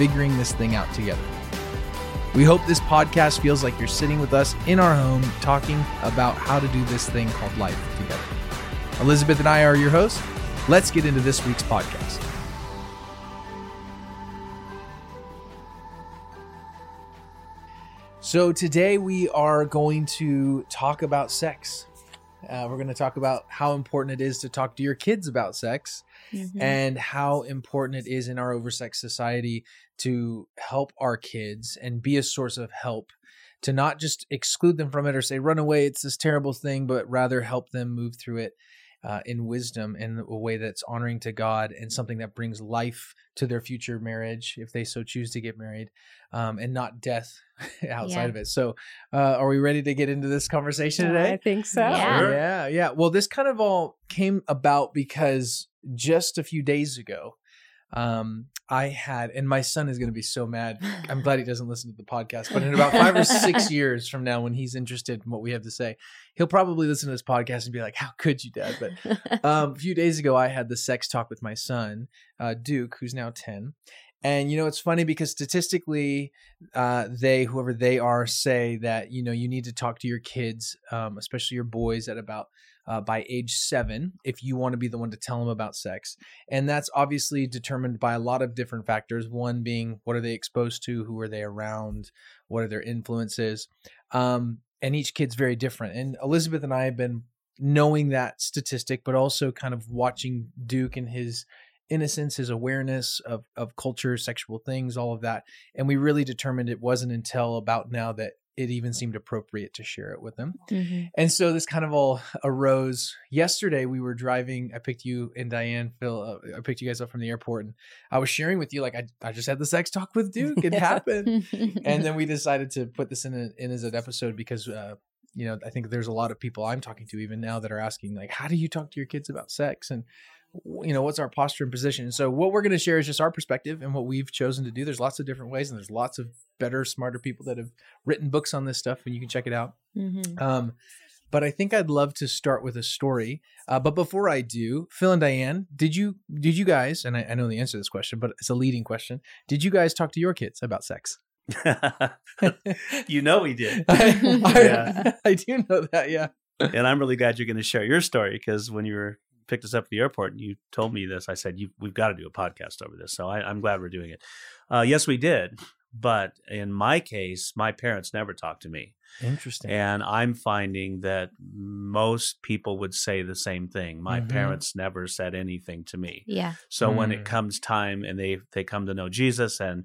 figuring this thing out together. We hope this podcast feels like you're sitting with us in our home talking about how to do this thing called life together. Elizabeth and I are your hosts. Let's get into this week's podcast. So, today we are going to talk about sex. Uh, we're going to talk about how important it is to talk to your kids about sex mm-hmm. and how important it is in our oversex society to help our kids and be a source of help to not just exclude them from it or say run away it's this terrible thing but rather help them move through it uh, in wisdom in a way that's honoring to god and something that brings life to their future marriage if they so choose to get married um, and not death outside yeah. of it. So uh, are we ready to get into this conversation today? I think so. Yeah. yeah yeah. Well this kind of all came about because just a few days ago um, I had, and my son is going to be so mad. I'm glad he doesn't listen to the podcast, but in about five or six years from now, when he's interested in what we have to say, he'll probably listen to this podcast and be like, How could you, dad? But um, a few days ago, I had the sex talk with my son, uh, Duke, who's now 10. And you know it's funny because statistically, uh, they whoever they are say that you know you need to talk to your kids, um, especially your boys, at about uh, by age seven if you want to be the one to tell them about sex. And that's obviously determined by a lot of different factors. One being what are they exposed to? Who are they around? What are their influences? Um, and each kid's very different. And Elizabeth and I have been knowing that statistic, but also kind of watching Duke and his innocence, his awareness of, of culture, sexual things, all of that. And we really determined it wasn't until about now that it even seemed appropriate to share it with them. Mm-hmm. And so this kind of all arose yesterday. We were driving. I picked you and Diane, Phil. Uh, I picked you guys up from the airport, and I was sharing with you like I, I just had the sex talk with Duke. It happened, and then we decided to put this in a, in as an episode because. Uh, you know, I think there's a lot of people I'm talking to even now that are asking, like, how do you talk to your kids about sex? And you know what's our posture and position? So what we're going to share is just our perspective and what we've chosen to do. There's lots of different ways and there's lots of better smarter people that have written books on this stuff and you can check it out. Mm-hmm. um, but i think i'd love to start with a story. Uh, but before i do phil and diane did you did you guys and I, I know the answer to this question but it's a leading question. Did you guys talk to your kids about sex? You know we did. I, I, yeah. I do know that yeah. And i'm really glad you're going to share your story because when you were picked us up at the airport and you told me this, I said, we've got to do a podcast over this. So I, am glad we're doing it. Uh, yes, we did. But in my case, my parents never talked to me. Interesting. And I'm finding that most people would say the same thing. My mm-hmm. parents never said anything to me. Yeah. So mm. when it mm. comes time and they they come to know Jesus and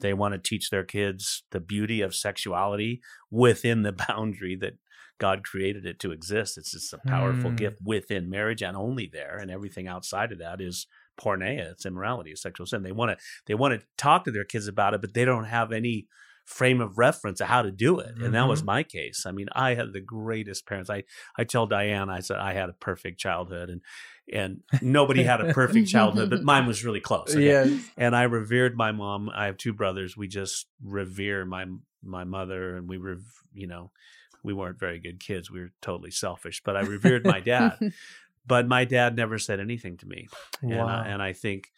they want to teach their kids the beauty of sexuality within the boundary that God created it to exist. It's just a powerful mm. gift within marriage and only there, and everything outside of that is porneia. It's immorality, it's sexual sin. They want to they want to talk to their kids about it, but they don't have any frame of reference of how to do it. And that was mm-hmm. my case. I mean, I had the greatest parents. I I tell Diane, I said I had a perfect childhood and and nobody had a perfect childhood, but mine was really close. Okay? Yeah. And I revered my mom. I have two brothers. We just revere my my mother and we rev, you know, we weren't very good kids. We were totally selfish, but I revered my dad. But my dad never said anything to me. Wow. And, I, and I think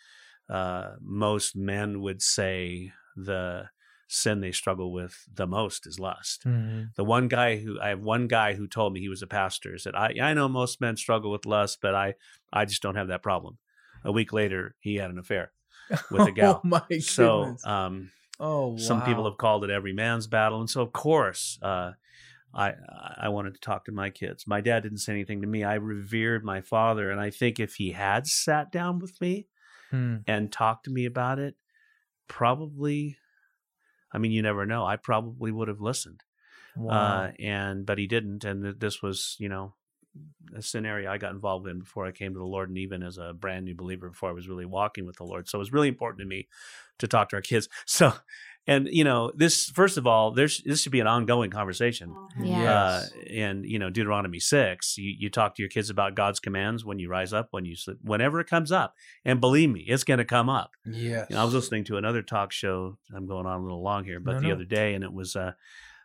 uh, most men would say the sin they struggle with the most is lust. Mm-hmm. The one guy who I have one guy who told me he was a pastor said, I, I know most men struggle with lust, but I, I just don't have that problem. A week later, he had an affair with a gal. oh my goodness. so, um, oh, wow. some people have called it every man's battle. And so, of course, uh, I I wanted to talk to my kids. My dad didn't say anything to me. I revered my father, and I think if he had sat down with me hmm. and talked to me about it, probably, I mean, you never know. I probably would have listened. Uh, wow. Uh, and but he didn't, and this was, you know, a scenario I got involved in before I came to the Lord, and even as a brand new believer before I was really walking with the Lord. So it was really important to me to talk to our kids. So, and you know, this first of all, there's this should be an ongoing conversation. Yeah. Uh, and you know, Deuteronomy six, you, you talk to your kids about God's commands when you rise up, when you sleep, whenever it comes up. And believe me, it's going to come up. Yes. You know, I was listening to another talk show. I'm going on a little long here, but No, the no. other day, and it was uh,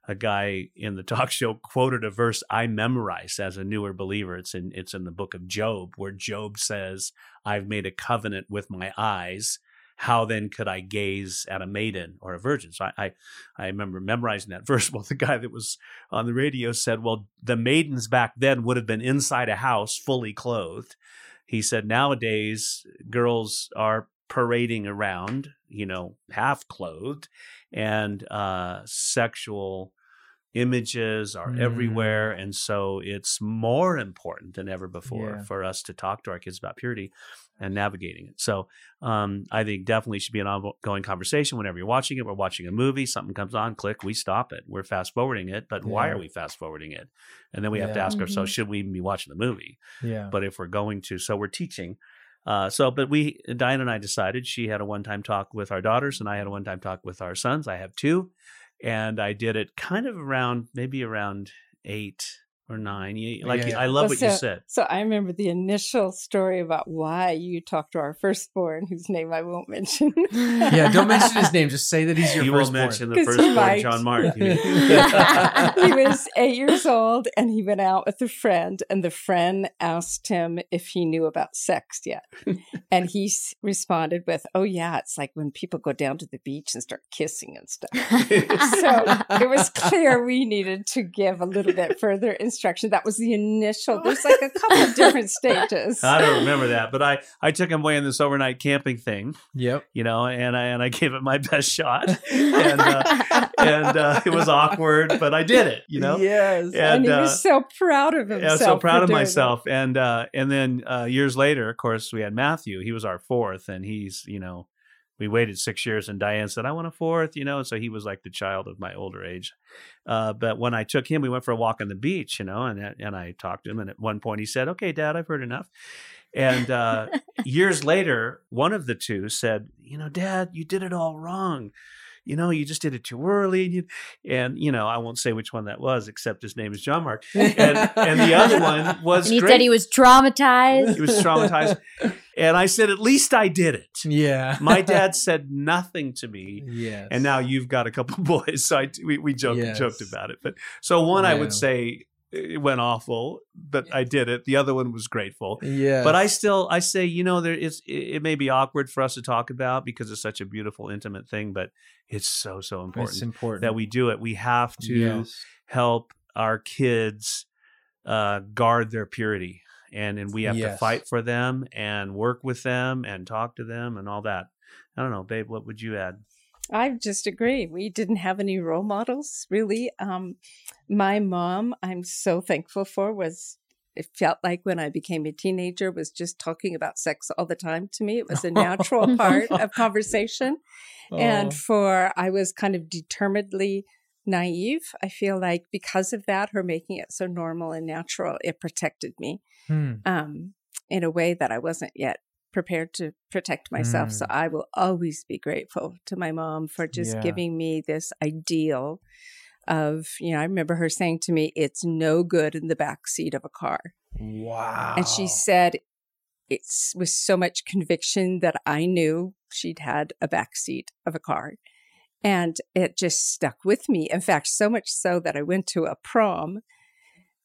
a guy in the talk show quoted a verse I memorized as a newer believer. It's in it's in the book of Job, where Job says, "I've made a covenant with my eyes." How then could I gaze at a maiden or a virgin? So I, I, I remember memorizing that verse. Well, the guy that was on the radio said, "Well, the maidens back then would have been inside a house, fully clothed." He said, "Nowadays, girls are parading around, you know, half clothed, and uh, sexual images are Mm. everywhere. And so it's more important than ever before Yeah. for us to talk to our kids about purity and navigating it. So um, I think definitely should be an ongoing conversation whenever you're watching it. We're watching a movie, something comes on, click, we stop it. We're fast forwarding it, but why are we fast forwarding it? And then we have to Yeah. ask Mhm. ourselves, should we even be watching the movie? Yeah. but if we're going to so we're teaching uh, so but we diane and i decided she had a one-time talk with our daughters and i had a one-time talk with our sons i have two and i did it kind of around maybe around eight or nine You- like Yeah. i love Well, what you said So I remember the initial story about why you talked to our firstborn, whose name I won't mention. yeah. Don't mention his name. Just say that he's your you will firstborn. mention the first he born might. john mark he was eight years old and he went out with a friend and the friend asked him if he knew about sex yet and he s- responded with oh yeah it's like when people go down to the beach and start kissing and stuff so it was clear we needed to give a little bit further instruction that was the initial there's like a couple of different stages i don't remember that but i i took him away in this overnight camping thing Yep. you know and i and i gave it my best shot and uh, and uh, it was awkward but i did it you know Yes. and, and he uh, was so proud of Yeah, himself I'm so proud of doing it. myself. And uh, and then uh, years later, of course, we had Matthew. He was our fourth, and he's you know, we waited six years, and Diane said, "I want a fourth, you know. So he was like the child of my older age. Uh, but when I took him, we went for a walk on the beach, you know, and and I talked to him, and at one point he said, "Okay, Dad, I've heard enough." And uh, years later, one of the two said, "You know, Dad, you did it all wrong." You know, you just did it too early, and you, and you know, I won't say which one that was, except his name is John Mark and, and the other one was and he great. said he was traumatized. He was traumatized. and I said, at least I did it. Yeah. My dad said nothing to me. Yes. And now you've got a couple boys. So I, we, we joked, Yes. joked about it. But so one, I would say it went awful, but I did it. The other one was grateful. Yeah. But I still, I say, you know, there is, it, it may be awkward for us to talk about because it's such a beautiful, intimate thing, but it's so, so important, It's important that we do it. We have to Yes. help our kids uh, guard their purity and and we have to fight for them and work with them and talk to them and all that i don't know babe what would you add I just agree. We didn't have any role models, really. Um, my mom, I'm so thankful for, was it felt like when I became a teenager was just talking about sex all the time to me. It was a natural part of conversation. And Oh. for I was kind of determinedly naive. I feel like because of that, her making it so normal and natural, it protected me Hmm. um, in a way that I wasn't yet prepared to protect myself. So I will always be grateful to my mom for just Yeah. giving me this ideal of, you know, I remember her saying to me, it's no good in the back seat of a car. Wow. And she said, it's with so much conviction that I knew she'd had a back seat of a car. And it just stuck with me. In fact, so much so that I went to a prom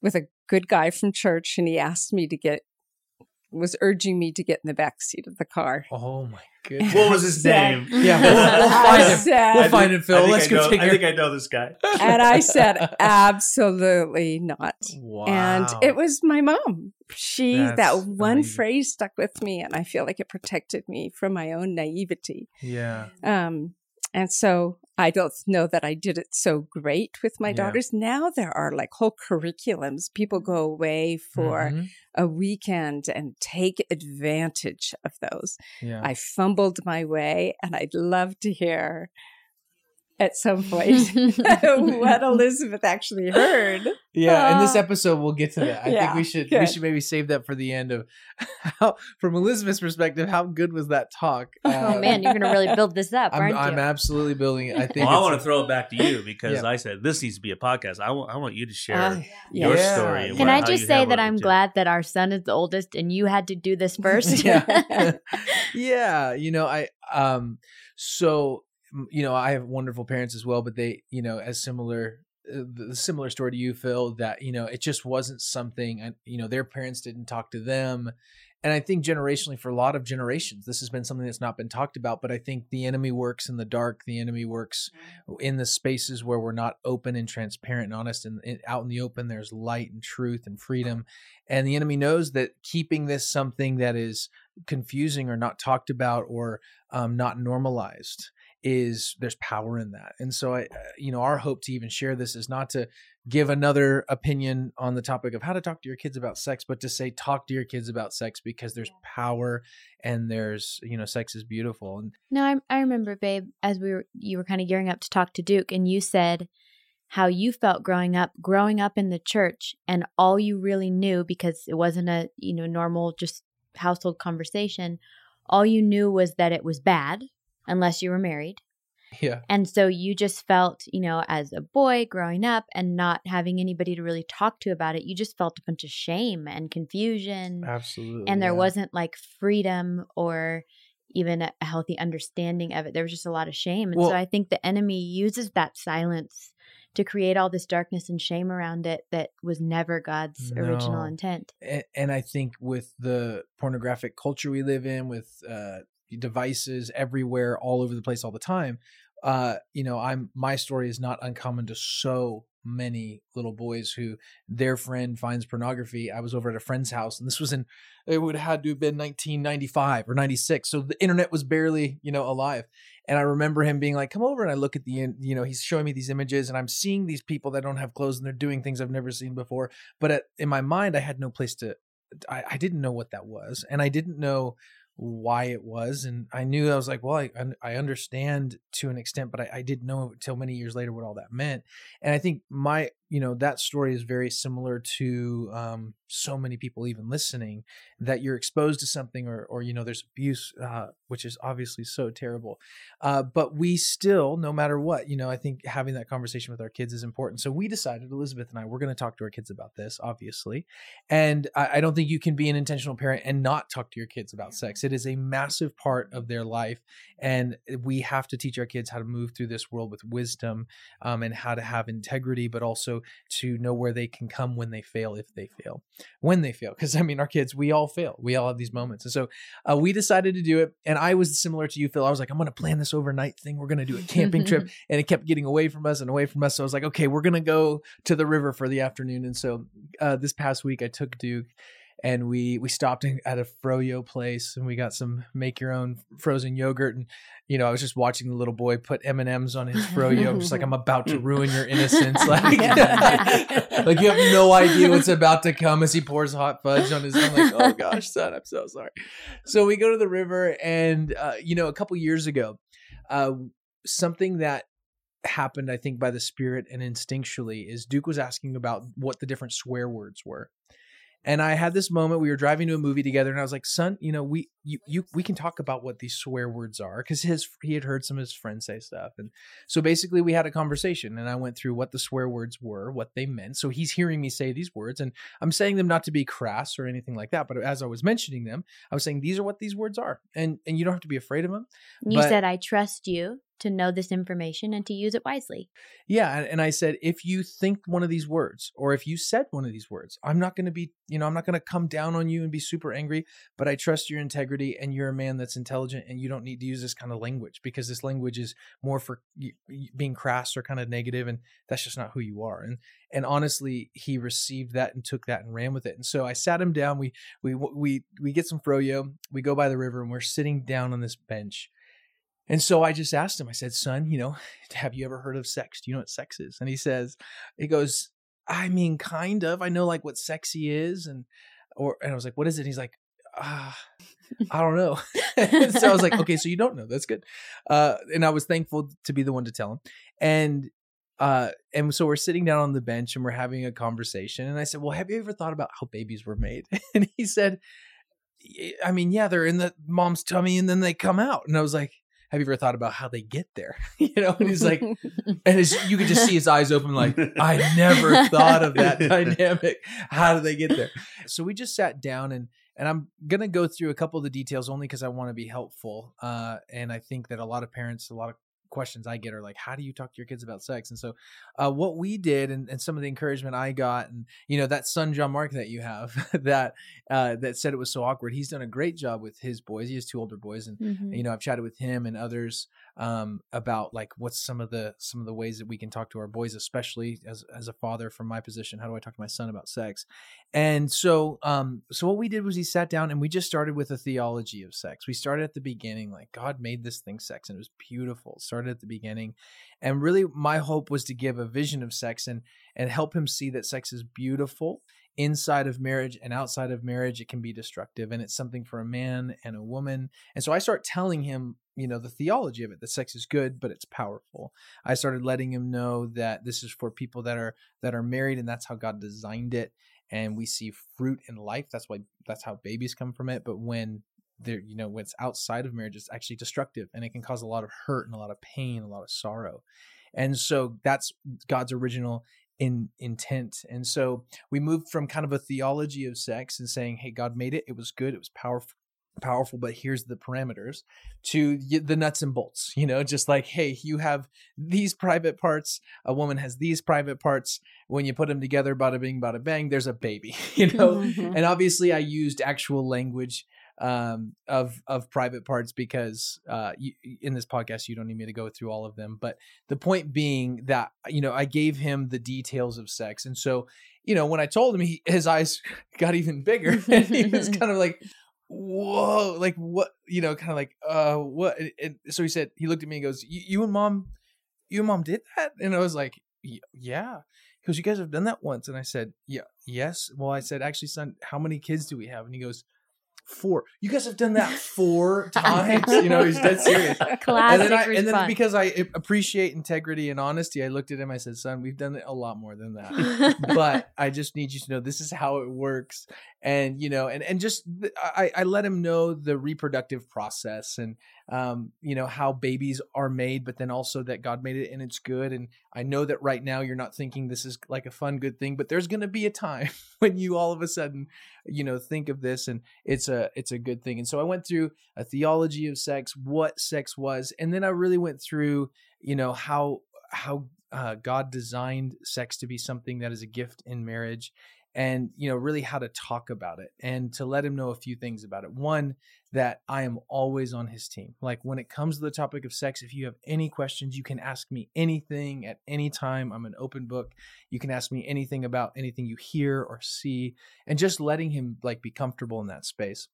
with a good guy from church and he asked me to get, was urging me to get in the back seat of the car. Oh my goodness. what was his Said- name Yeah, we'll, we'll find him. said- We'll find him, Phil. Let's I go know, take i think i know this guy and I said, absolutely not. Wow. And it was my mom. She, that one amazing. phrase stuck with me, and I feel like it protected me from my own naivety. Yeah. Um, and so I don't know that I did it so great with my Yeah. daughters. Now there are like whole curriculums. People go away for Mhm. a weekend and take advantage of those. Yeah. I fumbled my way, and I'd love to hear at some point what Elizabeth actually heard. Yeah, in this episode we'll get to that. I think we should we should maybe save that for the end of how, from Elizabeth's perspective. How good was that talk? oh Uh, man, you're gonna really build this up, I'm, aren't I'm you? absolutely building it. I think Well, I want to throw it back to you because Yeah. I said this needs to be a podcast. I want, I want you to share Uh, your yeah. story. Can I just say that I'm too. glad that our son is the oldest and you had to do this first? yeah yeah you know i um so m- you know i have wonderful parents as well but they you know as similar uh, the similar story to you phil that you know it just wasn't something and you know their parents didn't talk to them. And i think generationally for a lot of generations this has been something that's not been talked about but i think the enemy works in the dark the enemy works in the spaces where we're not open and transparent and honest and, and out in the open there's light and truth and freedom. And the enemy knows that keeping this something that is confusing or not talked about or um, not normalized is there's power in that and so i you know our hope to even share this is not to give another opinion on the topic of how to talk to your kids about sex but to say talk to your kids about sex because there's power and there's you know sex is beautiful and No, I, I remember, babe, as we were you were kind of gearing up to talk to Duke, and you said how you felt growing up, growing up in the church, and all you really knew because it wasn't a you know normal just household conversation. All you knew was that it was bad, unless you were married. yeah And so you just felt, you know, as a boy growing up and not having anybody to really talk to about it, you just felt a bunch of shame and confusion. absolutely and there yeah. wasn't like freedom or even a healthy understanding of it. There was just a lot of shame. And Well- so I think the enemy uses that silence to create all this darkness and shame around it that was never God's original intent. and, and I think with the pornographic culture we live in, with uh, devices everywhere, all over the place, all the time, uh, you know, I'm my story is not uncommon to so many little boys who their friend finds pornography. I was over at a friend's house, and this was in it would have had to have been 1995 or 96, so the internet was barely you know alive. And I remember him being like, "Come over," and I look at the, you know, he's showing me these images, and I'm seeing these people that don't have clothes, and they're doing things I've never seen before. But at, in my mind, I had no place to I, I didn't know what that was and i didn't know why it was and i knew i was like well i, I understand to an extent but I, I didn't know until many years later what all that meant. And i think my you know that story is very similar to um, so many people even listening that you're exposed to something or or you know there's abuse uh, which is obviously so terrible uh, but we still no matter what you know i think having that conversation with our kids is important so we decided elizabeth and i we're going to talk to our kids about this obviously and I, I don't think you can be an intentional parent and not talk to your kids about sex. It is a massive part of their life. And we have to teach our kids how to move through this world with wisdom um, and how to have integrity, but also to know where they can come when they fail, if they fail, when they fail. Because I mean, our kids, we all fail. We all have these moments. And so uh, we decided to do it. And I was similar to you, Phil. I was like, I'm going to plan this overnight thing. We're going to do a camping trip. And it kept getting away from us and away from us. So I was like, okay, we're going to go to the river for the afternoon. And so uh, this past week, I took Duke and we we stopped in, at a froyo place and we got some make your own frozen yogurt and you know i was just watching the little boy put m&ms on his froyo I'm just like i'm about to ruin your innocence like like you have no idea what's about to come as he pours hot fudge on his i'm like oh gosh son i'm so sorry. So we go to the river and uh, you know a couple years ago uh, something that happened i think by the spirit and instinctually is duke was asking about what the different swear words were and I had this moment. We were driving to a movie together, and I was like, "Son, you know, we you you we can talk about what these swear words are because his he had heard some of his friends say stuff, and so basically we had a conversation, and I went through what the swear words were, what they meant. So he's hearing me say these words, and I'm saying them not to be crass or anything like that, but as I was mentioning them, I was saying these are what these words are, and and you don't have to be afraid of them. You But- said, I trust you to know this information and to use it wisely. Yeah, and, I said, if you think one of these words, or if you said one of these words, I'm not going to be, you know, I'm not going to come down on you and be super angry, but I trust your integrity and you're a man that's intelligent and you don't need to use this kind of language because this language is more for being crass or kind of negative, and that's just not who you are. And and honestly, he received that and took that and ran with it. And so I sat him down. We we we we get some froyo. We go by the river and we're sitting down on this bench. And so I just asked him, I said, son, you know, have you ever heard of sex? Do you know what sex is? And he says, he goes, I mean, kind of. I know like what sexy is. And, or, and I was like, what is it? And he's like, uh, I don't know. so I was like, okay, so you don't know. That's good. Uh, and I was thankful to be the one to tell him. And uh, and so we're sitting down on the bench and we're having a conversation. And I said, well, have you ever thought about how babies were made? And he said, I mean, yeah, they're in the mom's tummy and then they come out. And I was like, have you ever thought about how they get there? you know, and he's like, and you could just see his eyes open, like, I never thought of that dynamic. How do they get there? So we just sat down and and I'm gonna go through a couple of the details only because I want to be helpful. Uh, and I think that a lot of parents, a lot of questions I get are like, how do you talk to your kids about sex? And so, uh, what we did, and, and some of the encouragement I got, and you know, that son John Mark that you have, that uh, that said it was so awkward. He's done a great job with his boys. He has two older boys, and Mhm. you know, I've chatted with him and others um, about like what's some of the some of the ways that we can talk to our boys, especially as as a father from my position. How do I talk to my son about sex? And so, um, so what we did was he sat down and we just started with a theology of sex. We started at the beginning, like God made this thing sex, and it was beautiful. Started at the beginning, and really, my hope was to give a vision of sex and and help him see that sex is beautiful inside of marriage and outside of marriage. It can be destructive, and it's something for a man and a woman. And so I start telling him, you know, the theology of it that sex is good, but it's powerful. I started letting him know that this is for people that are that are married, and that's how God designed it and we see fruit in life that's why that's how babies come from it but when they're you know when it's outside of marriage it's actually destructive and it can cause a lot of hurt and a lot of pain a lot of sorrow and so that's god's original in intent. And so we moved from kind of a theology of sex and saying hey god made it. It was good. It was powerful powerful but here's the parameters to the nuts and bolts you know just like hey you have these private parts. A woman has these private parts. When you put them together bada bing bada bang there's a baby you know? Mhm. and obviously i used actual language um, of of private parts because uh, you, in this podcast you don't need me to go through all of them. But the point being that you know i gave him the details of sex. And so you know when i told him he, his eyes got even bigger. And he was kind of like whoa like what you know kind of like uh what? And, so he said he looked at me and goes "You- you and mom you and mom did that? And i was like yeah because you guys have done that once. And i said yeah yes. Well i said actually son how many kids do we have? And he goes four you guys have done that four times you know he's dead serious Classic and then, I, response. and then because I a- appreciate integrity and honesty, I looked at him. I said, "Son, we've done it a lot more than that, but I just need you to know this is how it works." And you know, and and just I, I let him know the reproductive process and um, you know how babies are made, but then also that God made it and it's good. And I know that right now you're not thinking this is like a fun, good thing, but there's going to be a time when you all of a sudden, you know, think of this and it's a it's a good thing. And so I went through a theology of sex, what sex was, and then I really went through, you know, how how uh, God designed sex to be something that is a gift in marriage, and you know, really how to talk about it and to let him know a few things about it. One, that I am always on his team. Like when it comes to the topic of sex, if you have any questions, you can ask me anything at any time. I'm an open book. You can ask me anything about anything you hear or see, and just letting him like be comfortable in that space.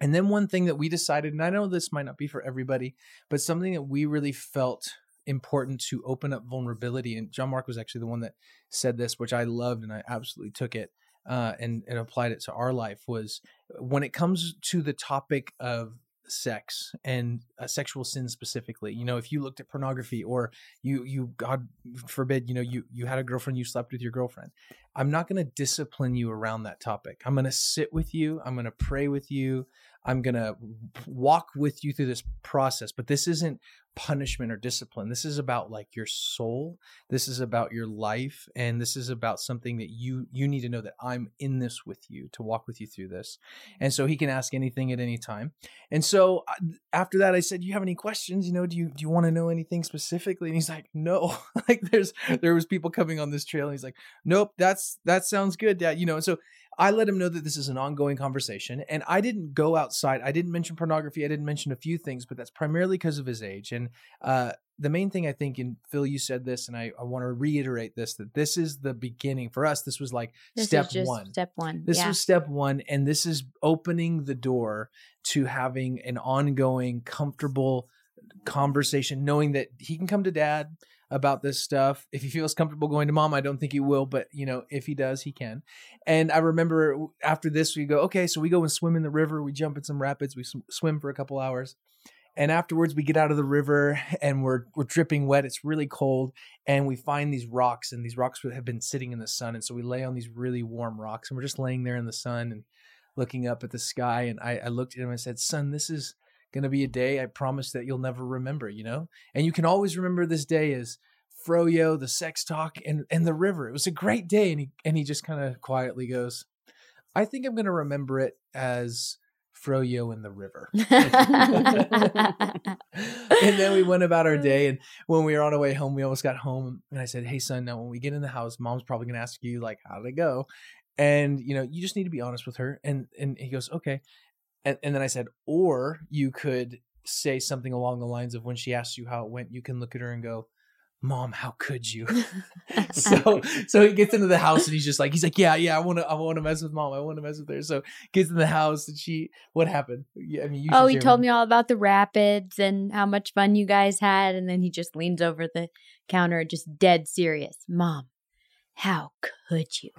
And then one thing that we decided, and I know this might not be for everybody, but something that we really felt important to open up vulnerability. And John Mark was actually the one that said this, which I loved and I absolutely took it uh, and, and applied it to our life was when it comes to the topic of sex and uh, sexual sin specifically you know if you looked at pornography or you you god forbid you know you you had a girlfriend you slept with your girlfriend i'm not going to discipline you around that topic i'm going to sit with you i'm going to pray with you i'm going to walk with you through this process but this isn't punishment or discipline. This is about like your soul. This is about your life and this is about something that you you need to know that i'm in this with you to walk with you through this. And so he can ask anything at any time. And so uh, after that i said do you have any questions? You know do you do you want to know anything specifically? And he's like no. Like there's there was people coming on this trail and he's like nope that's that sounds good dad you know and so I let him know that this is an ongoing conversation. And I didn't go outside. I didn't mention pornography. I didn't mention a few things, but that's primarily because of his age. And uh, the main thing I think, and Phil, you said this, and I, I want to reiterate this that this is the beginning. For us, this was like this step is just one. Step one. This yeah. was step one, and this is opening the door to having an ongoing, comfortable conversation, knowing that he can come to dad. About this stuff. If he feels comfortable going to mom, I don't think he will, but you know, if he does, he can. And I remember after this, we go, okay, so we go and swim in the river. We jump in some rapids. We sw- swim for a couple hours. And afterwards, we get out of the river and we're we're dripping wet. It's really cold, and we find these rocks, and these rocks have been sitting in the sun. And so we lay on these really warm rocks, and we're just laying there in the sun and looking up at the sky. And I, I looked at him and I said, "Son, this is going to be a day I promise that you'll never remember, you know? And you can always remember this day as Froyo, the sex talk, and and the river. It was a great day." And he and he just kind of quietly goes, "I think I'm going to remember it as." Froyo in the river. and then we went about our day. And when we were on our way home, we almost got home. And I said, Hey, son, now when we get in the house, mom's probably going to ask you, like, how did it go? And, you know, you just need to be honest with her. And, and he goes, Okay. And, and then I said, Or you could say something along the lines of when she asks you how it went, you can look at her and go, mom how could you so so he gets into the house and he's just like he's like yeah yeah i want to i want to mess with mom i want to mess with her. So gets in the house and she what happened? Yeah, i mean oh he told me all about the rapids and how much fun you guys had and then he just leans over the counter just dead serious mom how could you.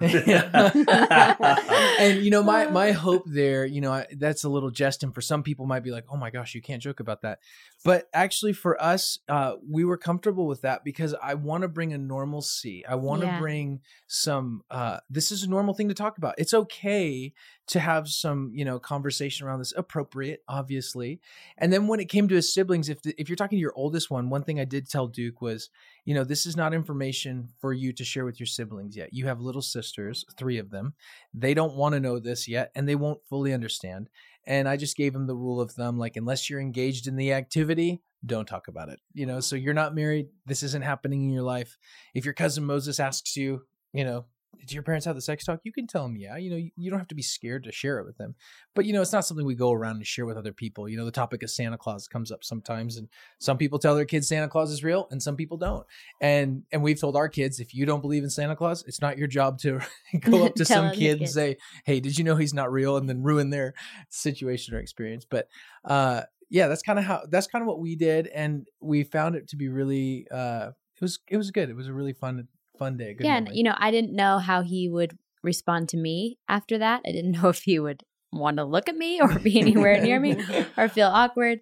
And you know my my hope there you know I, that's a little jest and for some people might be like oh my gosh you can't joke about that. But actually for us uh, we were comfortable with that because i want to bring a normalcy. I want to Yeah. bring some uh, this is a normal thing to talk about. It's okay to have some you know conversation around this appropriate obviously. And then when it came to his siblings if the, if you're talking to your oldest one one thing i did tell duke was you know this is not information for you to share with your siblings yet. You have little sisters three of them. They don't want to know this yet and they won't fully understand. And i just gave him the rule of thumb like unless you're engaged in the activity don't talk about it. You know so you're not married. This isn't happening in your life. If your cousin moses asks you you know did your parents have the sex talk? You can tell them yeah you know you, you don't have to be scared to share it with them. But you know it's not something we go around and share with other people. You know the topic of santa claus comes up sometimes and some people tell their kids santa claus is real and some people don't. And and we've told our kids if you don't believe in santa claus it's not your job to go up to some kid and say hey did you know he's not real? and then ruin their situation or experience. But uh yeah that's kind of how that's kind of what we did and we found it to be really uh it was it was good. It was a really fun fun day good yeah, and you know, I didn't know how he would respond to me after that. I didn't know if he would want to look at me or be anywhere near me or feel awkward.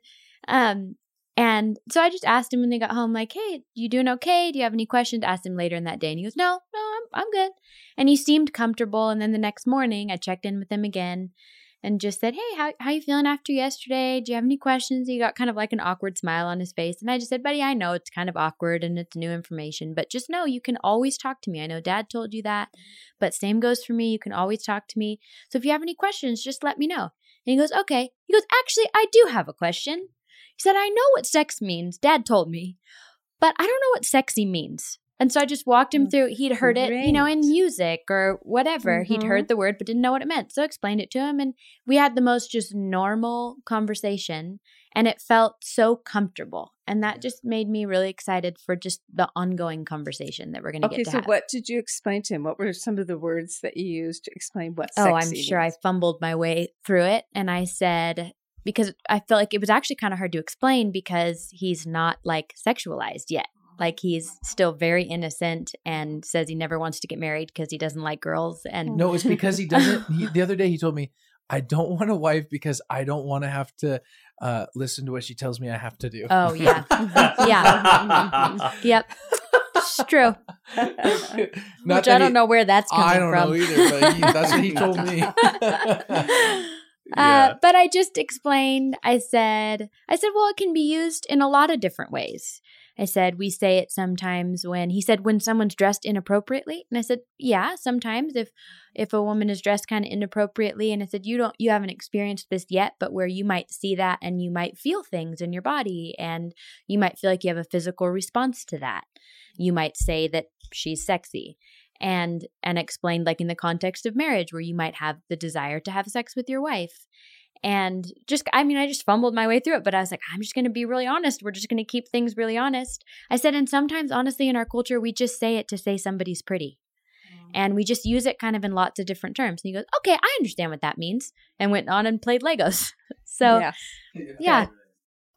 Um, and so I just asked him when they got home, like, "Hey, you doing okay? Do you have any questions?" Asked him later in that day, and he goes, "No, no, I'm I'm good." And he seemed comfortable. And then the next morning, I checked in with him again, and just said, "Hey, how how you feeling after yesterday? Do you have any questions?" He got kind of like an awkward smile on his face, and I just said, "Buddy, I know it's kind of awkward and it's new information, but just know you can always talk to me. I know Dad told you that, but same goes for me. You can always talk to me. So if you have any questions, just let me know." And he goes, "Okay." He goes, "Actually, I do have a question." He said, "I know what sex means. Dad told me, but I don't know what sexy means." And so I just walked him Oh, through. He'd heard it, you know, in music or whatever. He'd Mhm. heard the word but didn't know what it meant. So I explained it to him and we had the most just normal conversation and it felt so comfortable. And that just made me really excited for just the ongoing conversation that we're going to Okay, get to Okay. so have. what did you explain to him? What were some of the words that you used to explain what Oh, I'm sure I fumbled my way through it. And I said, because I felt like it was actually kind of hard to explain because he's not like sexualized yet. Like he's still very innocent and says he never wants to get married because he doesn't like girls. And No, it's because he doesn't. He, the other day he told me, "I don't want a wife because I don't want to have to uh, listen to what she tells me I have to do." oh, yeah. Yeah. Yep. It's true. Not Which I don't he- know where that's coming I don't from. know either, but he, that's what he told me. Yeah. Uh, but I just explained. I said, I said, well, it can be used in a lot of different ways. I said, we say it sometimes when he said when someone's dressed inappropriately, and I said, yeah, sometimes if if a woman is dressed kind of inappropriately, and I said, you don't, you haven't experienced this yet, but where you might see that and you might feel things in your body, and you might feel like you have a physical response to that. You might say that she's sexy and and explained like in the context of marriage where you might have the desire to have sex with your wife and just i mean i just fumbled my way through it but i was like i'm just going to be really honest. We're just going to keep things really honest. I said and sometimes honestly in our culture we just say it to say somebody's pretty. And we just use it kind of in lots of different terms. And he goes okay i understand what that means and went on and played legos. So Yes. yeah.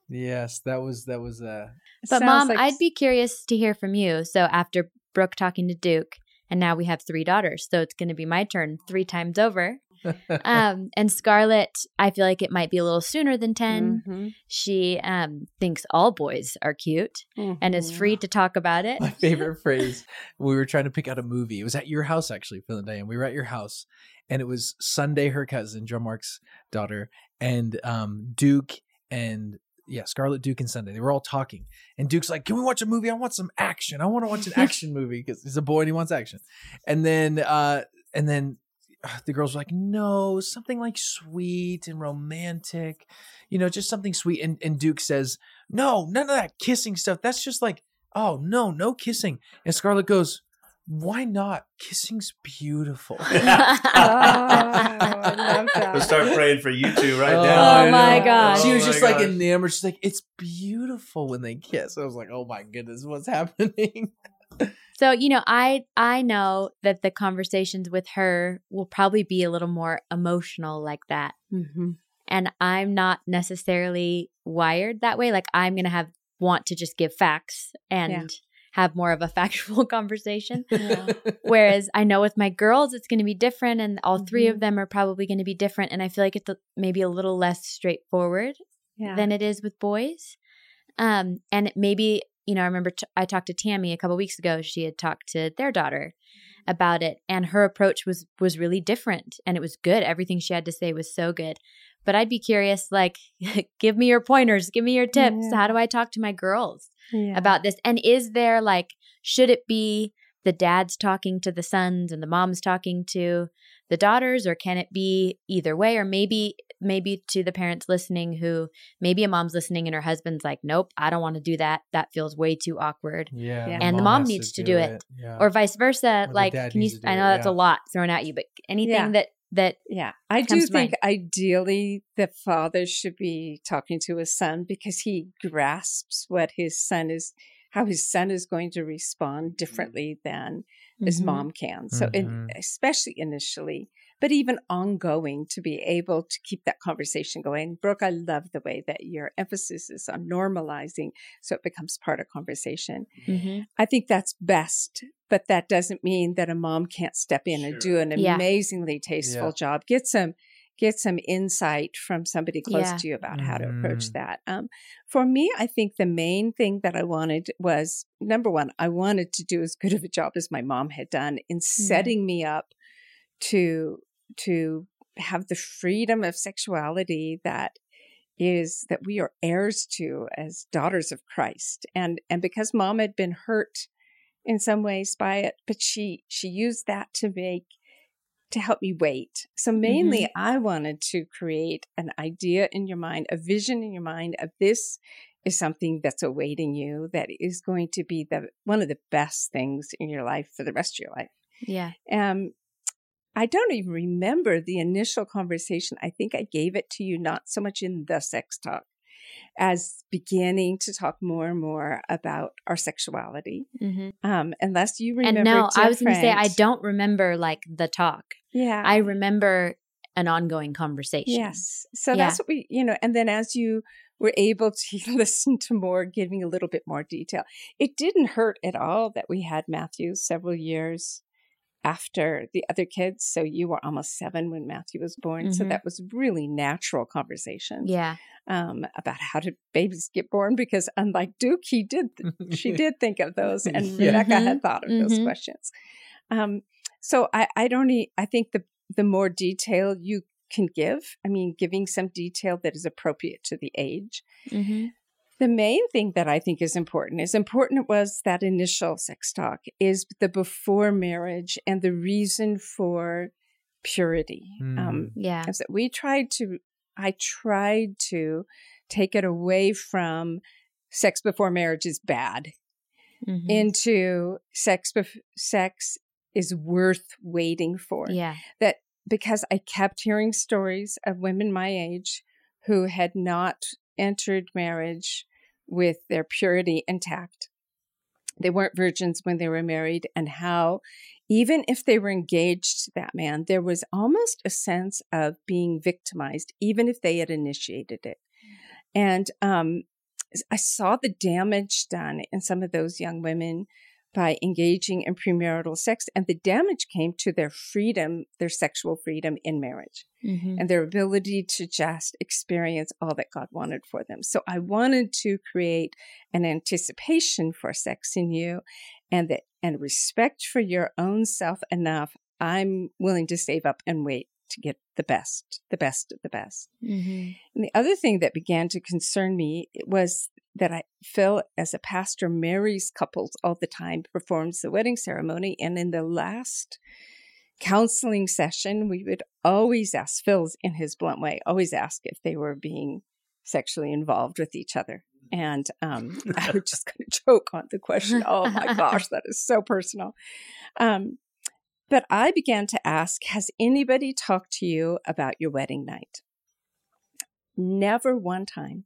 Yes, that was that was uh But mom, like- I'd be curious to hear from you. So after Brooke talking to Duke, and now we have three daughters, so it's going to be my turn three times over. Um, and Scarlett, I feel like it might be a little sooner than 10 Mhm. She um thinks all boys are cute and is free to talk about it. my favorite phrase. We were trying to pick out a movie. It was at your house actually for the day, and we were at your house, and it was Sunday, her cousin, John Mark's daughter, and um Duke and yeah, Scarlett, Duke, and Sunday. They were all talking, and Duke's like, "Can we watch a movie? I want some action. I want to watch an action movie because he's a boy and he wants action." And then uh and then the girls were like, "No, something like sweet and romantic, you know, just something sweet." And and Duke says, "No, none of that kissing stuff. That's just like." oh no, no kissing. And Scarlett goes, why not? Kissing's beautiful. Oh, I love that. We'll start praying for you two right Oh, now. Oh my know. gosh. she Oh was my just like gosh. enamored. She's like, it's beautiful when they kiss. I was like, oh my goodness, what's happening? So, you know, I I know that the conversations with her will probably be a little more emotional like that. Mhm. And I'm not necessarily wired that way. Like I'm going to have want to just give facts and Yeah. have more of a factual conversation. Yeah. Whereas I know with my girls, it's going to be different, and all three Mhm. of them are probably going to be different. And I feel like it's a, maybe a little less straightforward Yeah. than it is with boys. Um, and maybe you know, I remember t- I talked to Tammy a couple weeks ago. She had talked to their daughter mm-hmm. about it, and her approach was was really different, and it was good. Everything she had to say was so good. But I'd be curious, like, give me your pointers, give me your tips. Yeah. How do I talk to my girls Yeah. about this? And is there like, should it be the dads talking to the sons and the moms talking to the daughters, or can it be either way? Or maybe maybe to the parents listening who maybe a mom's listening and her husband's like, nope, I don't want to do that. That feels way too awkward. Yeah. Yeah. And the mom needs to do it. Yeah. Or vice versa. Or like, can you? needs to I it, know that's yeah. a lot thrown at you, but anything Yeah. that that Yeah, I do to think ideally the father should be talking to his son because he grasps what his son is, how his son is going to respond differently than his Mhm. mom can. So, in, Mhm. especially initially, but even ongoing, to be able to keep that conversation going. Brooke, I love the way that your emphasis is on normalizing, so it becomes part of conversation. Mhm. I think that's best, but that doesn't mean that a mom can't step in and do an Yeah. amazingly tasteful Yeah. job. Get some get some insight from somebody close Yeah. to you about how to approach Mhm. that. Um, for me, I think the main thing that I wanted was number one, I wanted to do as good of a job as my mom had done in setting me up to to have the freedom of sexuality that is that we are heirs to as daughters of Christ. And and because mom had been hurt in some ways by it, but she she used that to make to help me wait. So mainly I wanted to create an idea in your mind, a vision in your mind of this is something that's awaiting you that is going to be the one of the best things in your life for the rest of your life. yeah. Um, I don't even remember the initial conversation. I think I gave it to you not so much in the sex talk as beginning to talk more and more about our sexuality. hmm Um, unless you remember. And no, I was going to say I don't remember like the talk. Yeah. I remember an ongoing conversation. Yes. So Yeah. that's what we, you know, and then as you were able to listen to more, giving a little bit more detail, it didn't hurt at all that we had Matthew several years after the other kids. So you were almost seven when Matthew was born. So Mhm. that was really natural conversation Yeah. um, about how did babies get born? Because unlike Duke, he did, she did think of those, and Yeah. Rebecca had thought of those Mhm. questions. Um, so I, I don't. E- I think the the more detail you can give, I mean, giving some detail that is appropriate to the age. The main thing that I think is important, is important was that initial sex talk, is the before marriage and the reason for purity. Um, Yeah. is that we tried to i tried to take it away from sex before marriage is bad Mhm. into sex bef- sex is worth waiting for yeah. that because i kept hearing stories of women my age who had not entered marriage with their purity intact. They weren't virgins when they were married and how even if they were engaged to that man there was almost a sense of being victimized even if they had initiated it. And um I saw the damage done in some of those young women by engaging in premarital sex, and the damage came to their freedom, their sexual freedom in marriage, Mhm. and their ability to just experience all that God wanted for them. So I wanted to create an anticipation for sex in you, and that and respect for your own self enough. I'm willing to save up and wait to get the best, the best of the best. Mhm. And the other thing that began to concern me was that I Phil, as a pastor, marries couples all the time, performs the wedding ceremony, and in the last counseling session, we would always ask Phil's in his blunt way, always ask if they were being sexually involved with each other. And um, I would just kind of joke on the question. Oh my gosh, that is so personal. Um, but I began to ask Has anybody talked to you about your wedding night? Never one time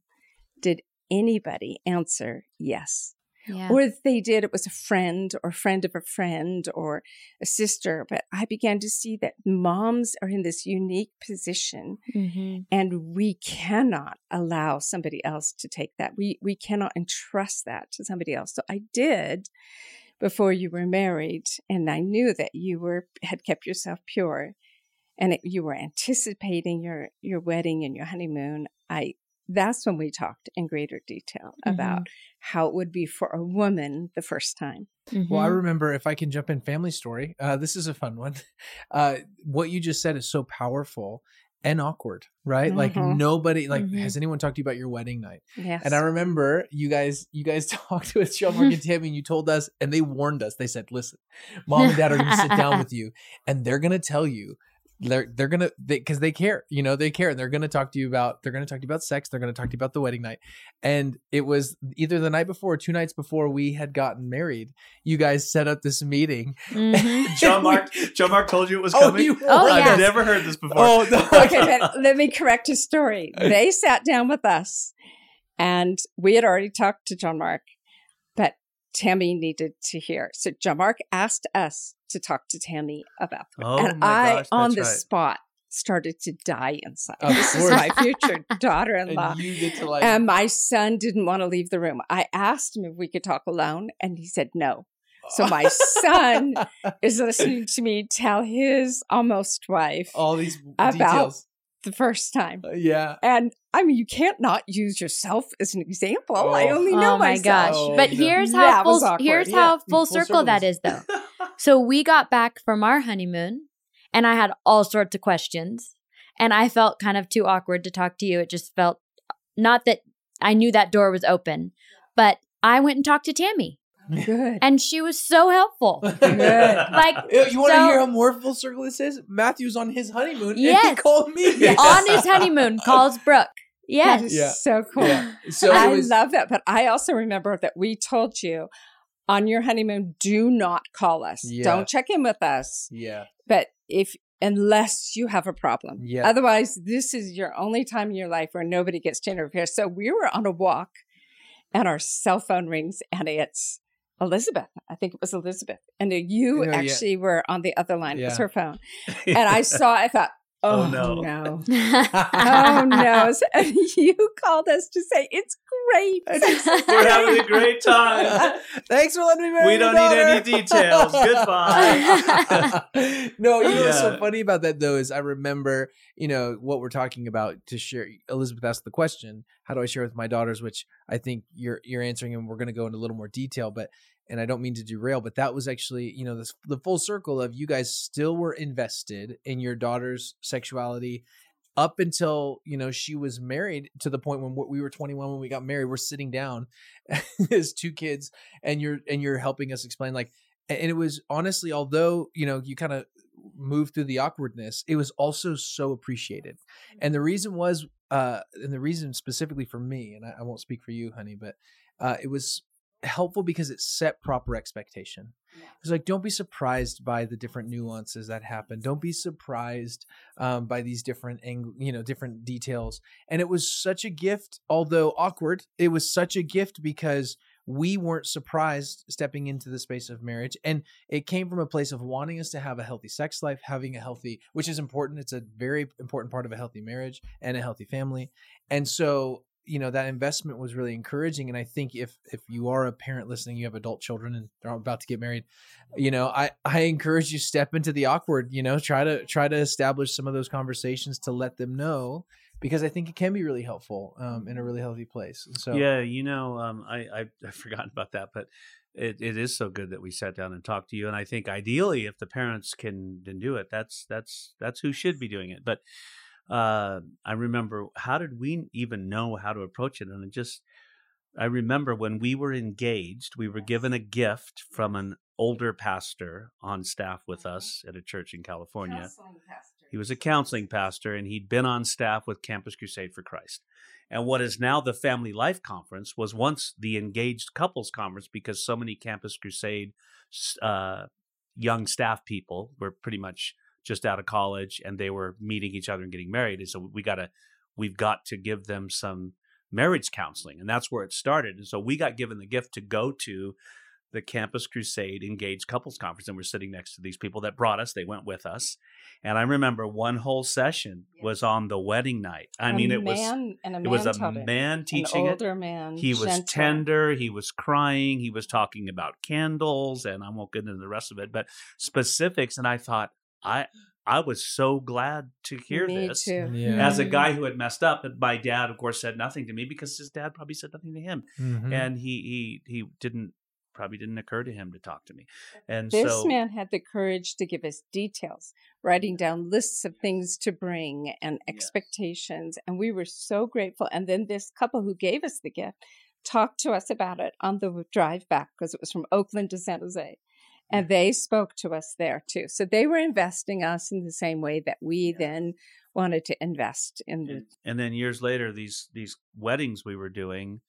did anybody answer yes. Yeah. Or if they did, it was a friend or friend of a friend or a sister. But I began to see that moms are in this unique position Mhm. and we cannot allow somebody else to take that. We we cannot entrust that to somebody else. So I did before you were married, and I knew that you were had kept yourself pure, and it, you were anticipating your your wedding and your honeymoon. I that's when we talked in greater detail about how it would be for a woman the first time. Well, I Mhm. remember if I can jump in family story. Uh, this is a fun one. Uh, what you just said is so powerful and awkward, right? Like Mhm. nobody, like, Mhm. has anyone talked to you about your wedding night? Yes, And I remember you guys, you guys talked with John Mark and Tammy, and you told us, and they warned us. They said, "Listen, mom and dad are going to sit down with you, and they're going to tell you." They're they're gonna because they, care, you know they care, and they're gonna talk to you about they're gonna talk to you about sex. They're gonna talk to you about the wedding night, and it was either the night before or two nights before we had gotten married. You guys set up this meeting. Mhm. John Mark, John Mark told you it was Oh, coming. you Oh, I've yeah. never heard this before. Oh, no. okay, but let me correct his story. They sat down with us, and we had already talked to John Mark, but Tammy needed to hear. So John Mark asked us to talk to Tammy about, it. Oh and I, gosh, on the right. spot, started to die inside. Of this is my future daughter-in-law. and you get to like And my son didn't want to leave the room. I asked him if we could talk alone, and he said no. So my son is listening to me tell his almost wife all these About- details. the first time. Uh, yeah. And I mean, you can't not use yourself as an example. Oh. I Oh. only oh know myself. oh my myself. gosh! Oh, but here's how full, here's yeah. how mm, full, Full circle, circle that this. is, though. So we got back from our honeymoon, and I had all sorts of questions, and I felt kind of too awkward to talk to you. It just felt uh, not that I knew that door was open, but I went and talked to Tammy, Good. and she was so helpful. Good. Like you want to so- hear how more full circle this is? Matthew's on his honeymoon. and he Yes. called me. on his honeymoon, calls Brooke. Yes. is Yeah. so cool. Yeah. So I was. love that. But I also remember that we told you on your honeymoon, do not call us. Yeah. Don't check in with us. yeah. But if unless you have a problem. Yeah. Otherwise, this is your only time in your life where nobody gets to interfere. So we were on a walk and our cell phone rings and it's Elizabeth. I think it was Elizabeth. And you Oh, yeah. actually were on the other line. It was her phone. And I saw, I thought, Oh, oh, no. no. Oh no. So- you called us to say it's great. We're having a great time. Thanks for letting me marry We don't need any details. Goodbye. no, you know what's so funny about that though is I remember, you know, what we're talking about to share. Elizabeth asked the question, "How do I share with my daughters?" Which I think you're you're answering, and we're going to go into a little more detail. But and I don't mean to derail, but that was actually, you know, the full circle of you guys still were invested in your daughter's sexuality up until you know she was married to the point when we were 21 when we got married. We're sitting down as two kids and you're and you're helping us explain like and it was honestly although you know you kind of moved through the awkwardness it was also so appreciated. And the reason was uh and the reason specifically for me and i, I won't speak for you honey but uh it was helpful because it set proper expectation. It's like don't be surprised by the different nuances that happen. Don't be surprised um, by these different ang- you know different details. And it was such a gift although awkward it was such a gift because we weren't surprised stepping into the space of marriage. And it came from a place of wanting us to have a healthy sex life having a healthy which is important. It's a very important part of a healthy marriage and a healthy family. And so you know that investment was really encouraging and i think if if you are a parent listening you have adult children and they're about to get married you know i i encourage you step into the awkward you know try to try to establish some of those conversations to let them know because i think it can be really helpful um, in a really healthy place so yeah, you know, um, I, I I've forgotten about that, but it, it is so good that we sat down and talked to you. And I think ideally, if the parents can, can do it, that's that's that's who should be doing it. But uh, I remember, how did we even know how to approach it? And it just, I remember when we were engaged, we were given a gift from an older pastor on staff with us at a church in California. He was a counseling pastor and he'd been on staff with Campus Crusade for Christ. And what is now the Family Life Conference was once the Engaged Couples Conference because so many Campus Crusade uh, young staff people were pretty much just out of college and they were meeting each other and getting married. And so we got to, we've got to give them some marriage counseling. And that's where it started. And so we got given the gift to go to the Campus Crusade Engaged Couples Conference, and we're sitting next to these people that brought us. They went with us, and I remember one whole session was on the wedding night. I A mean, it was man a it man was a it. man teaching An it. older man. He was gentle. tender. He was crying. He was talking about candles, and I won't get into the rest of it, but specifics. And I thought, I I was so glad to hear Me this. too. Yeah. As a guy who had messed up, and my dad, of course, said nothing to me because his dad probably said nothing to him, Mhm. and he he he didn't probably didn't occur to him to talk to me, and This so man had the courage to give us details, writing down lists of things to bring and expectations. And we were so grateful. And then this couple who gave us the gift talked to us about it on the drive back because it was from Oakland to San Jose. And they spoke to us there too. So they were investing us in the same way that we then wanted to invest in the and, then years later these these weddings we were doing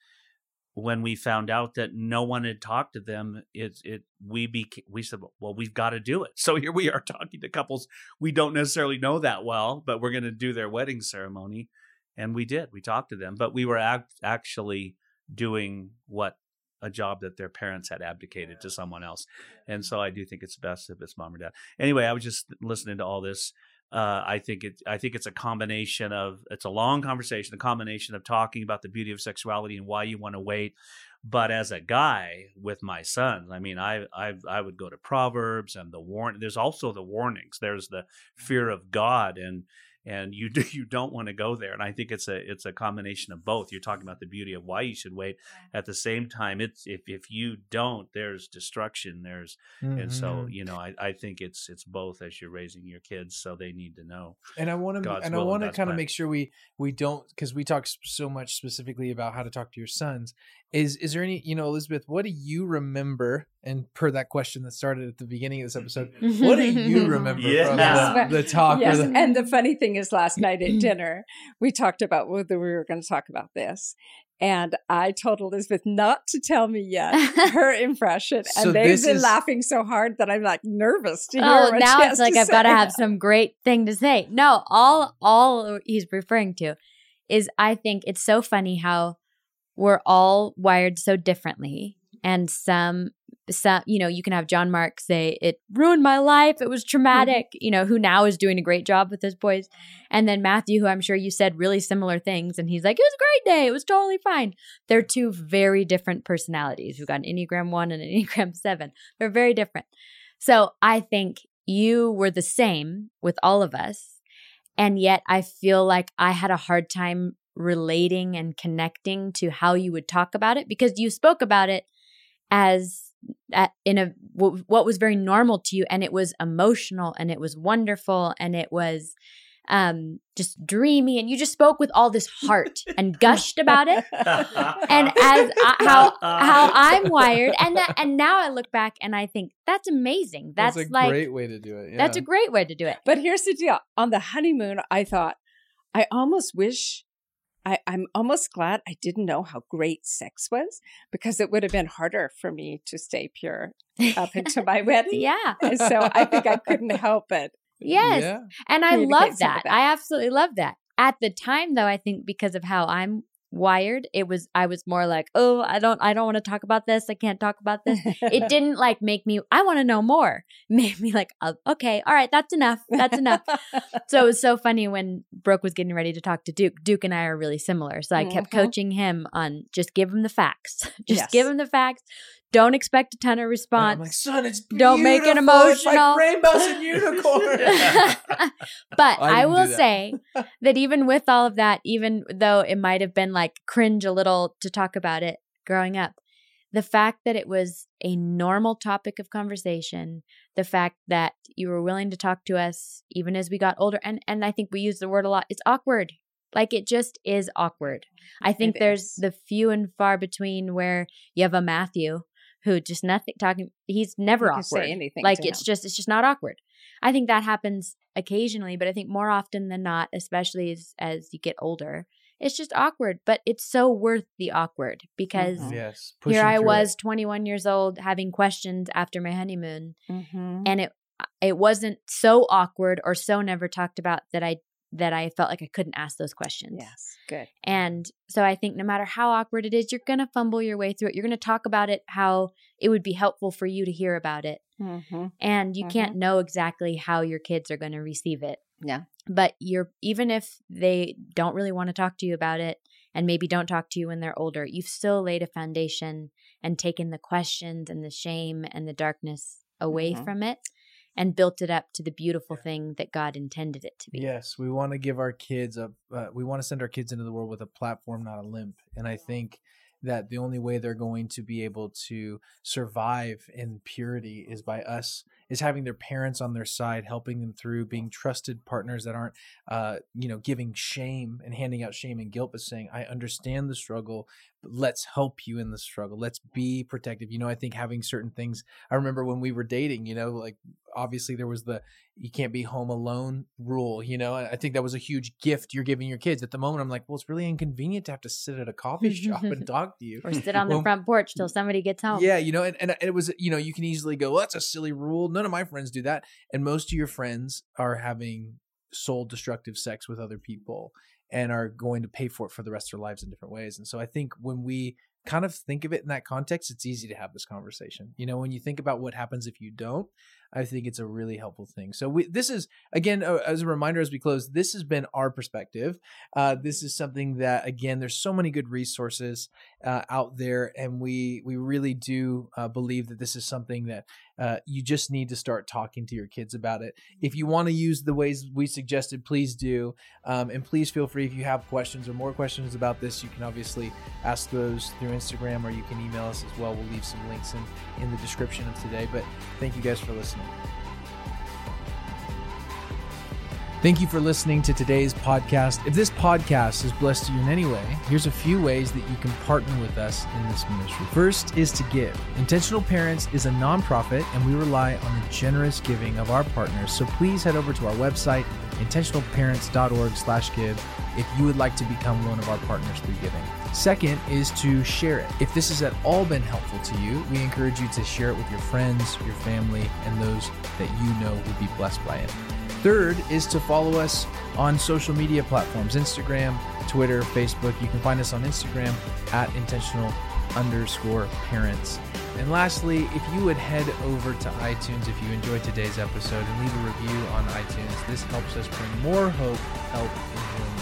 when we found out that no one had talked to them it it we beca- we said well we've got to do it. So here we are talking to couples we don't necessarily know that well but we're going to do their wedding ceremony. And we did we talked to them but we were act- actually doing what a job that their parents had abdicated to someone else and so i do think it's best if it's mom or dad anyway i was just listening to all this uh, I think it. I think it's a combination of. It's a long conversation. A combination of talking about the beauty of sexuality and why you want to wait. But as a guy with my sons, I mean, I I I would go to Proverbs and the warn. There's also the warnings. There's the fear of God and and you do you don't want to go there. And I think it's a it's a combination of both. You're talking about the beauty of why you should wait. At the same time, it's if if you don't, there's destruction. There's and so Mhm. you know I, I think it's it's both as you're raising your kids so they need to know and I want to and I want to God's kind of make sure we we don't because we talk so much specifically about how to talk to your sons. Is is there any you know Elizabeth? What do you remember? And per that question that started at the beginning of this episode, mm-hmm. what do you remember Yeah. from Yes. the, the talk? Yes, the- and the funny thing is, last night at dinner, we talked about whether we were going to talk about this, and I told Elizabeth not to tell me yet her impression, and So they've been is- laughing so hard that I'm like nervous to hear. Oh, what now she it's has like to I've got to have some great thing to say. No, all all he's referring to is I think it's so funny how we're all wired so differently, and some some you know you can have John Mark say it ruined my life, it was traumatic. Mm-hmm. You know who now is doing a great job with his boys, and then Matthew, who I'm sure you said really similar things, and he's like it was a great day, it was totally fine. They're two very different personalities. We've got an Enneagram one and an Enneagram seven. They're very different. So I think you were the same with all of us. And yet I feel like I had a hard time relating and connecting to how you would talk about it because you spoke about it as at, in a w- what was very normal to you and it was emotional and it was wonderful and it was um just dreamy and you just spoke with all this heart and gushed about it and as I, how how I'm wired, and that and now I look back and I think that's amazing. That's, that's a like great way to do it. that's a great way to do it. But here's the deal: on the honeymoon, I thought I almost wish. I, I'm almost glad I didn't know how great sex was because it would have been harder for me to stay pure up until my wedding. yeah. And so I think I couldn't help it. Yes. Yeah. And I Communicate love that. that. I absolutely love that. At the time, though, I think because of how I'm wired. It was I was more like, "Oh, I don't I don't want to talk about this. I can't talk about this." It didn't like make me I want to know more. It made me like, oh, "Okay, all right, that's enough. That's enough." so it was so funny when Brooke was getting ready to talk to Duke. Duke and I are really similar. So I kept Mhm. coaching him on just give him the facts. just Yes. give him the facts. Don't expect a ton of And response. I'm like, son, it's Don't make it beautiful. It's like emotional." rainbows and unicorns. but I I, will that. say that even with all of that, even though it might have been like cringe a little to talk about it growing up, the fact that it was a normal topic of conversation, the fact that you were willing to talk to us even as we got older, and and I think we use the word a lot. It's awkward. Like it just is awkward. I think It there's is. the few and far between where you have a Matthew who just nothing talking. He's never You awkward. say anything like to it's him. just it's just not awkward. I think that happens occasionally, but I think more often than not, especially as as you get older, it's just awkward. But it's so worth the awkward because Mhm. yes. here I was, it. 21 years old, having questions after my honeymoon, Mhm. and it it wasn't so awkward or so never talked about that I that I felt like I couldn't ask those questions. Yes, good. And so I think no matter how awkward it is, you're going to fumble your way through it. You're going to talk about it how it would be helpful for you to hear about it. Mm-hmm. And you Mhm. can't know exactly how your kids are going to receive it. Yeah. But you're even if they don't really want to talk to you about it and maybe don't talk to you when they're older, you've still laid a foundation and taken the questions and the shame and the darkness away Mhm. from it and built it up to the beautiful thing that God intended it to be. Yes, we want to give our kids a. Uh, we want to send our kids into the world with a platform, not a limp. And I think that the only way they're going to be able to survive in purity is by us is having their parents on their side helping them through being trusted partners that aren't uh you know giving shame and handing out shame and guilt but saying i understand the struggle but let's help you in the struggle let's be protective you know i think having certain things i remember when we were dating you know like obviously there was the you can't be home alone rule you know i think that was a huge gift you're giving your kids at the moment i'm like well it's really inconvenient to have to sit at a coffee shop and talk to you Or sit on the Well, front porch till somebody gets home. yeah, you know, and, and it was, you know, you can easily go, well, that's a silly rule. None of my friends do that. And most of your friends are having soul destructive sex with other people and are going to pay for it for the rest of their lives in different ways. And so I think when we kind of think of it in that context, it's easy to have this conversation. You know, when you think about what happens if you don't, I think it's a really helpful thing. So we, this is again as a reminder as we close. This has been our perspective. Uh, this is something that again, there's so many good resources uh, out there, and we we really do uh, believe that this is something that uh, you just need to start talking to your kids about it. If you want to use the ways we suggested, please do, um, and please feel free if you have questions or more questions about this. You can obviously ask those through Instagram or you can email us as well. We'll leave some links in in the description of today. But thank you guys for listening. Thank you for listening to today's podcast. If this podcast has blessed you in any way, here's a few ways that you can partner with us in this ministry. First is to give. Intentional Parents is a nonprofit, and we rely on the generous giving of our partners. So please head over to our website, intentionalparents.org/give, if you would like to become one of our partners through giving. Second is to share it. If this has at all been helpful to you, we encourage you to share it with your friends, your family, and those that you know would be blessed by it. Third is to follow us on social media platforms Instagram, Twitter, Facebook. You can find us on Instagram at intentional underscore parents. And lastly, if you would head over to iTunes if you enjoyed today's episode and leave a review on iTunes, this helps us bring more hope, help, and healing